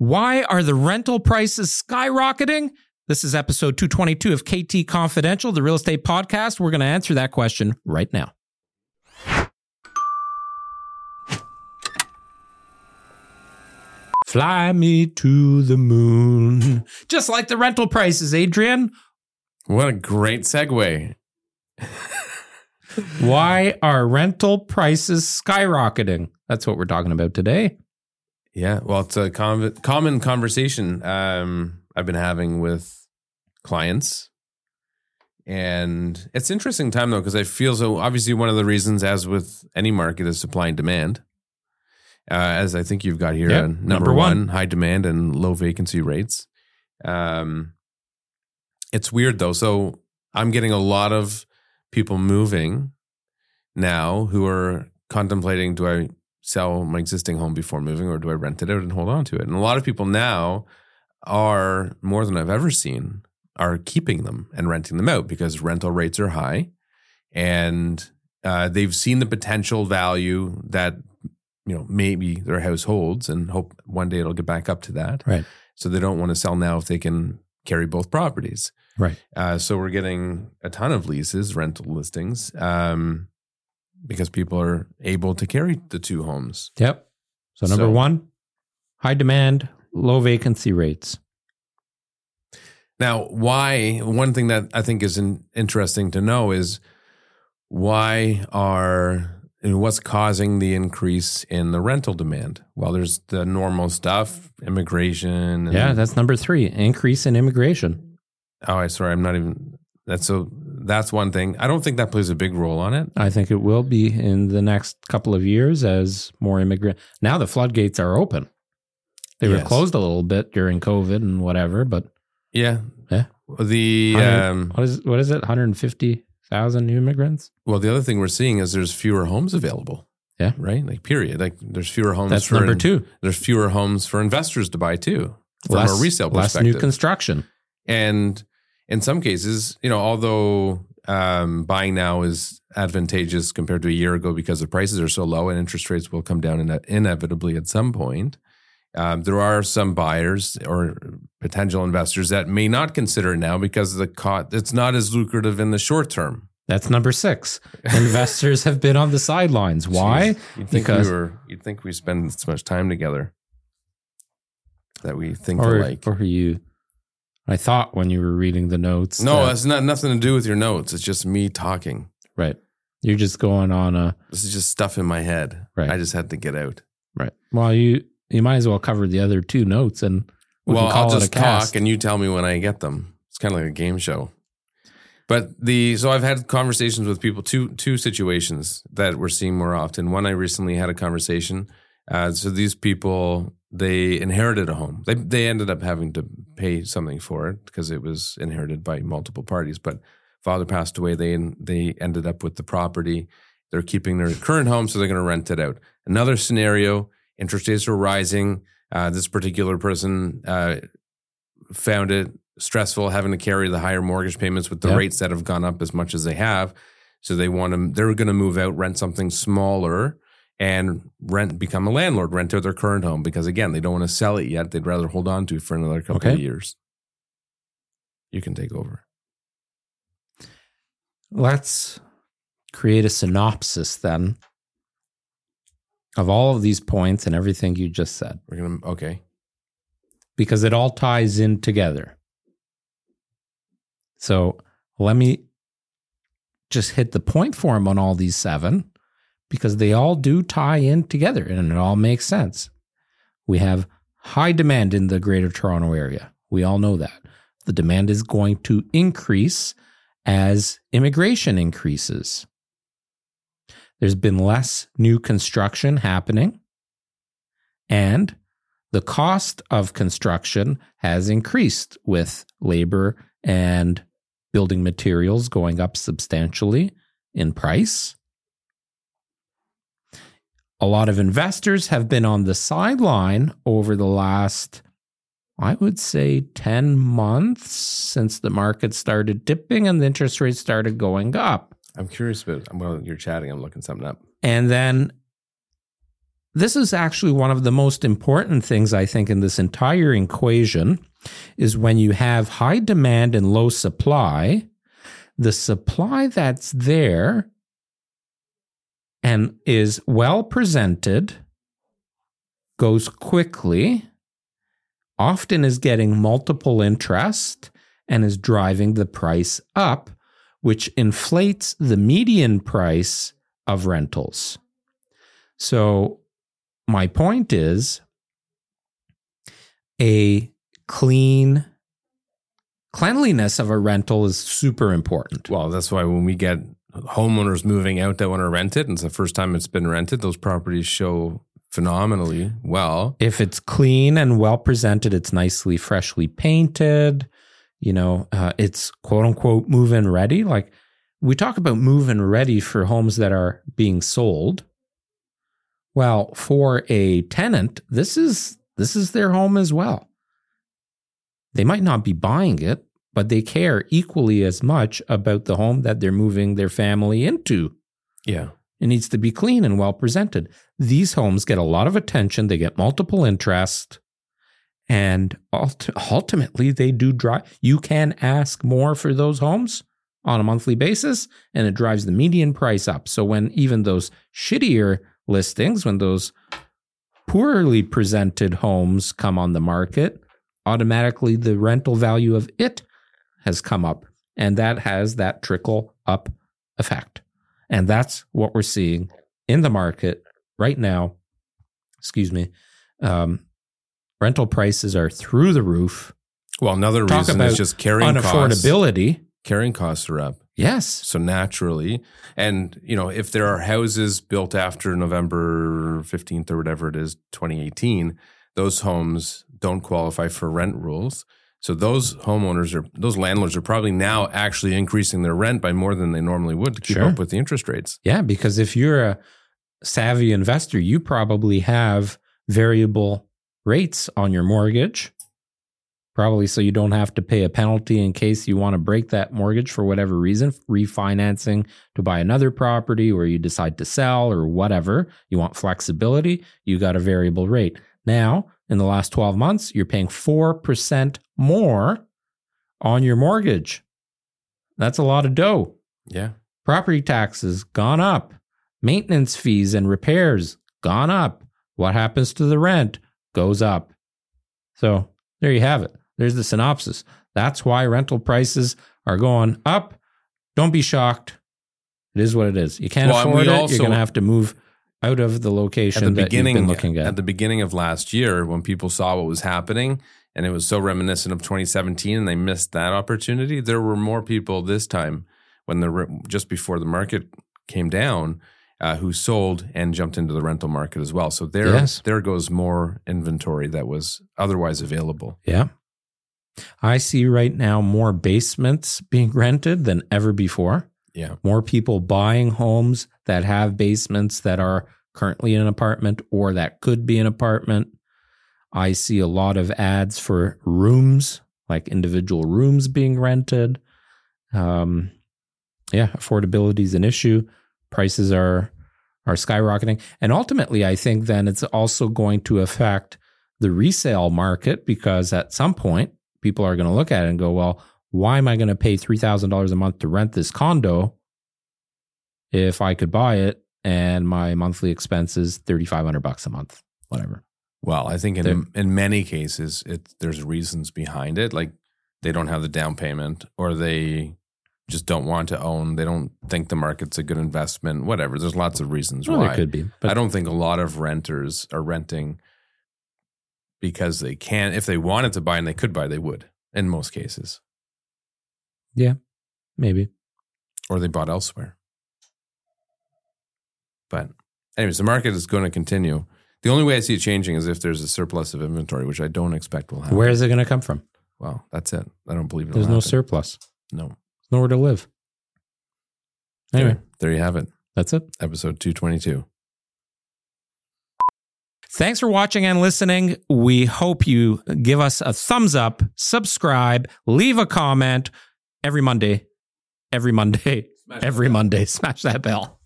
Why are the rental prices skyrocketing? This is episode 222 of KT Confidential, the real estate podcast. We're going to answer that question right now. Fly me to the moon. Just like the rental prices, Adrian. What a great segue. Why are rental prices skyrocketing? That's what we're talking about today. Yeah, well, it's a com- common conversation um, I've been having with clients. And it's interesting time though, because I feel so obviously one of the reasons, as with any market, is supply and demand. Uh, as I think you've got here, Yep, uh, number, number one, one. high demand and low vacancy rates. Um, it's weird though. So I'm getting a lot of people moving now who are contemplating: Do I sell my existing home before moving, or do I rent it out and hold on to it? And a lot of people now are more than I've ever seen are keeping them and renting them out because rental rates are high, and uh, they've seen the potential value that you know maybe their house holds, and hope one day it'll get back up to that. Right. So they don't want to sell now if they can carry both properties. Right. Uh, so we're getting a ton of leases, rental listings, um, because people are able to carry the two homes. Yep. So, number So- one, high demand, low vacancy rates. Now, why? One thing that I think is in, interesting to know is why are and what's causing the increase in the rental demand? Well, there's the normal stuff, immigration. And, Yeah, that's number three increase in immigration. oh, I sorry, I'm not even. That's so. That's one thing. I don't think that plays a big role on it. I think it will be in the next couple of years as more immigrant. Now the floodgates are open. They were closed a little bit during COVID and whatever, but Yeah. Yeah. The um, what is what is it? 150,000 new immigrants? Well, the other thing we're seeing is there's fewer homes available. Yeah. Right. Like period. Like there's fewer homes. That's for number 2. There's fewer homes for investors to buy too, from less, a resale less perspective. new construction. and in some cases, you know, although um, buying now is advantageous compared to a year ago because the prices are so low and interest rates will come down ine- inevitably at some point. Um, there are some buyers or potential investors that may not consider it now because the cost it's not as lucrative in the short term. That's number 6. Investors have been on the sidelines. Why? Jeez, You'd think Because- we were. You'd think we spend so much time together that we think Or, alike. or you I thought when you were reading the notes. no, that- it's not nothing to do with your notes. It's just me talking. right. You're just going on a This is just stuff in my head. Right. I just had to get out. Right. Well, you you might as well cover the other two notes and we well, I'll it just talk and you tell me when I get them. It's kind of like a game show. But the so I've had conversations with people two two situations that we're seeing more often. One I recently had a conversation. Uh, so these people they inherited a home. They they ended up having to pay something for it because it was inherited by multiple parties. But father passed away. They they ended up with the property. They're keeping their current home, so they're going to rent it out. Another scenario: interest rates are rising. Uh, this particular person uh, found it stressful having to carry the higher mortgage payments with the Yep. rates that have gone up as much as they have. So they want to, they're going to move out, rent something smaller, and rent, become a landlord, rent out their current home because again, they don't want to sell it yet. They'd rather hold on to it for another couple Okay. of years. You can take over. Let's create a synopsis then of all of these points and everything you just said We're gonna okay. because it all ties in together. So let me just hit the point form on all these seven because they all do tie in together and it all makes sense. We have high demand in the greater Toronto area. We all know that. The demand is going to increase as immigration increases. There's been less new construction happening, and the cost of construction has increased with labor and building materials going up substantially in price. A lot of investors have been on the sideline over the last, I would say, 10 months since the market started dipping and the interest rates started going up. I'm curious about while you're chatting, I'm looking something up. And then this is actually one of the most important things I think in this entire equation is when you have high demand and low supply, the supply that's there and is well presented goes quickly, often is getting multiple interest and is driving the price up, which inflates the median price of rentals. So, my point is a clean cleanliness of a rental is super important. Well, that's why when we get homeowners moving out that want to rent it, and it's the first time it's been rented, those properties show phenomenally well. If it's clean and well presented, it's nicely freshly painted. You know, uh, it's quote unquote move in ready. Like we talk about move in ready for homes that are being sold. Well, for a tenant, this is this is their home as well. They might not be buying it, but they care equally as much about the home that they're moving their family into. Yeah. It needs to be clean and well presented. These homes get a lot of attention, they get multiple interest, and ult- ultimately they do drive. You can ask more for those homes on a monthly basis, and it drives the median price up. So when even those shittier listings, when those poorly presented homes come on the market, automatically the rental value of it has come up. And that has that trickle up effect. And that's what we're seeing in the market right now. Excuse me. Um, rental prices are through the roof. Well, another Talk reason is just carrying costs. Unaffordability. Carrying costs are up. Yes. So naturally, and you know, if there are houses built after November 15th or whatever it is, 2018, those homes don't qualify for rent rules. So those homeowners are those landlords are probably now actually increasing their rent by more than they normally would to keep Sure. up with the interest rates. Yeah, because if you're a savvy investor, you probably have variable rates on your mortgage. Probably so you don't have to pay a penalty in case you want to break that mortgage for whatever reason, refinancing to buy another property or you decide to sell or whatever. You want flexibility, you got a variable rate. Now, in the last 12 months, you're paying 4% more on your mortgage. That's a lot of dough. Yeah. property taxes gone up. Maintenance fees and repairs gone up. What happens to the rent goes up. So there you have it. There's the synopsis. That's why rental prices are going up. Don't be shocked. It is what it is. You can't Well, afford it. Also- you're going to have to move out of the location At the that beginning, you've been looking at, at the beginning of last year, when people saw what was happening, and it was so reminiscent of 2017, and they missed that opportunity. There were more people this time when the just before the market came down, uh, who sold and jumped into the rental market as well. So there, Yes. there goes more inventory that was otherwise available. yeah i see right now more basements being rented than ever before Yeah, more people buying homes that have basements that are currently an apartment or that could be an apartment. I see a lot of ads for rooms, like individual rooms being rented. Um, yeah, affordability is an issue. Prices are are skyrocketing, and ultimately, I think then it's also going to affect the resale market because at some point, people are going to look at it and go, "Well, why am I going to pay three thousand dollars a month to rent this condo if I could buy it and my monthly expense is thirty five hundred bucks a month, whatever." Well, I think in in many cases, it there's reasons behind it, like they don't have the down payment, or they just don't want to own. They don't think the market's a good investment. Whatever. There's lots of reasons Well, why. there could be, but I don't think a lot of renters are renting because they can. If they wanted to buy and they could buy, they would. In most cases, maybe. or they bought elsewhere. But, anyways, the market is going to continue. The only way I see it changing is if there's a surplus of inventory, which I don't expect will happen. Where is it going to come from? Well, that's it. I don't believe it. There's no surplus. No. Nowhere to live. Anyway, There, there you have it. that's it. Episode 222. Thanks for watching and listening. We hope you give us a thumbs up, subscribe, leave a comment every Monday. Every Monday. Every Monday. Smash that bell.